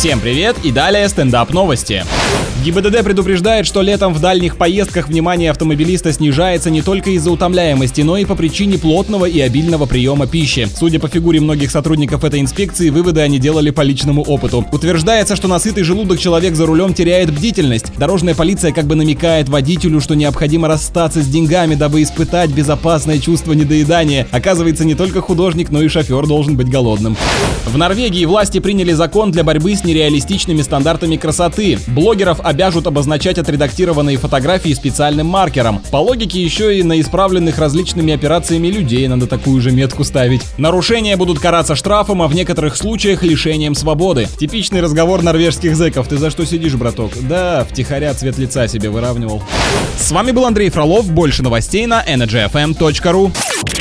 Всем привет и далее стендап новости. ГИБДД предупреждает, что летом в дальних поездках внимание автомобилиста снижается не только из-за утомляемости, но и по причине плотного и обильного приема пищи. Судя по фигуре многих сотрудников этой инспекции, выводы они делали по личному опыту. Утверждается, что насытый желудок человек за рулем теряет бдительность. Дорожная полиция как бы намекает водителю, что необходимо расстаться с деньгами, дабы испытать безопасное чувство недоедания. Оказывается, не только художник, но и шофер должен быть голодным. В Норвегии власти приняли закон для борьбы с нереалистичными стандартами красоты. Блогеров обяжут обозначать отредактированные фотографии специальным маркером. По логике еще и на исправленных различными операциями людей надо такую же метку ставить. Нарушения будут караться штрафом, а в некоторых случаях лишением свободы. Типичный разговор норвежских зэков. Ты за что сидишь, браток? Да, втихаря цвет лица себе выравнивал. С вами был Андрей Фролов. Больше новостей на energyfm.ru.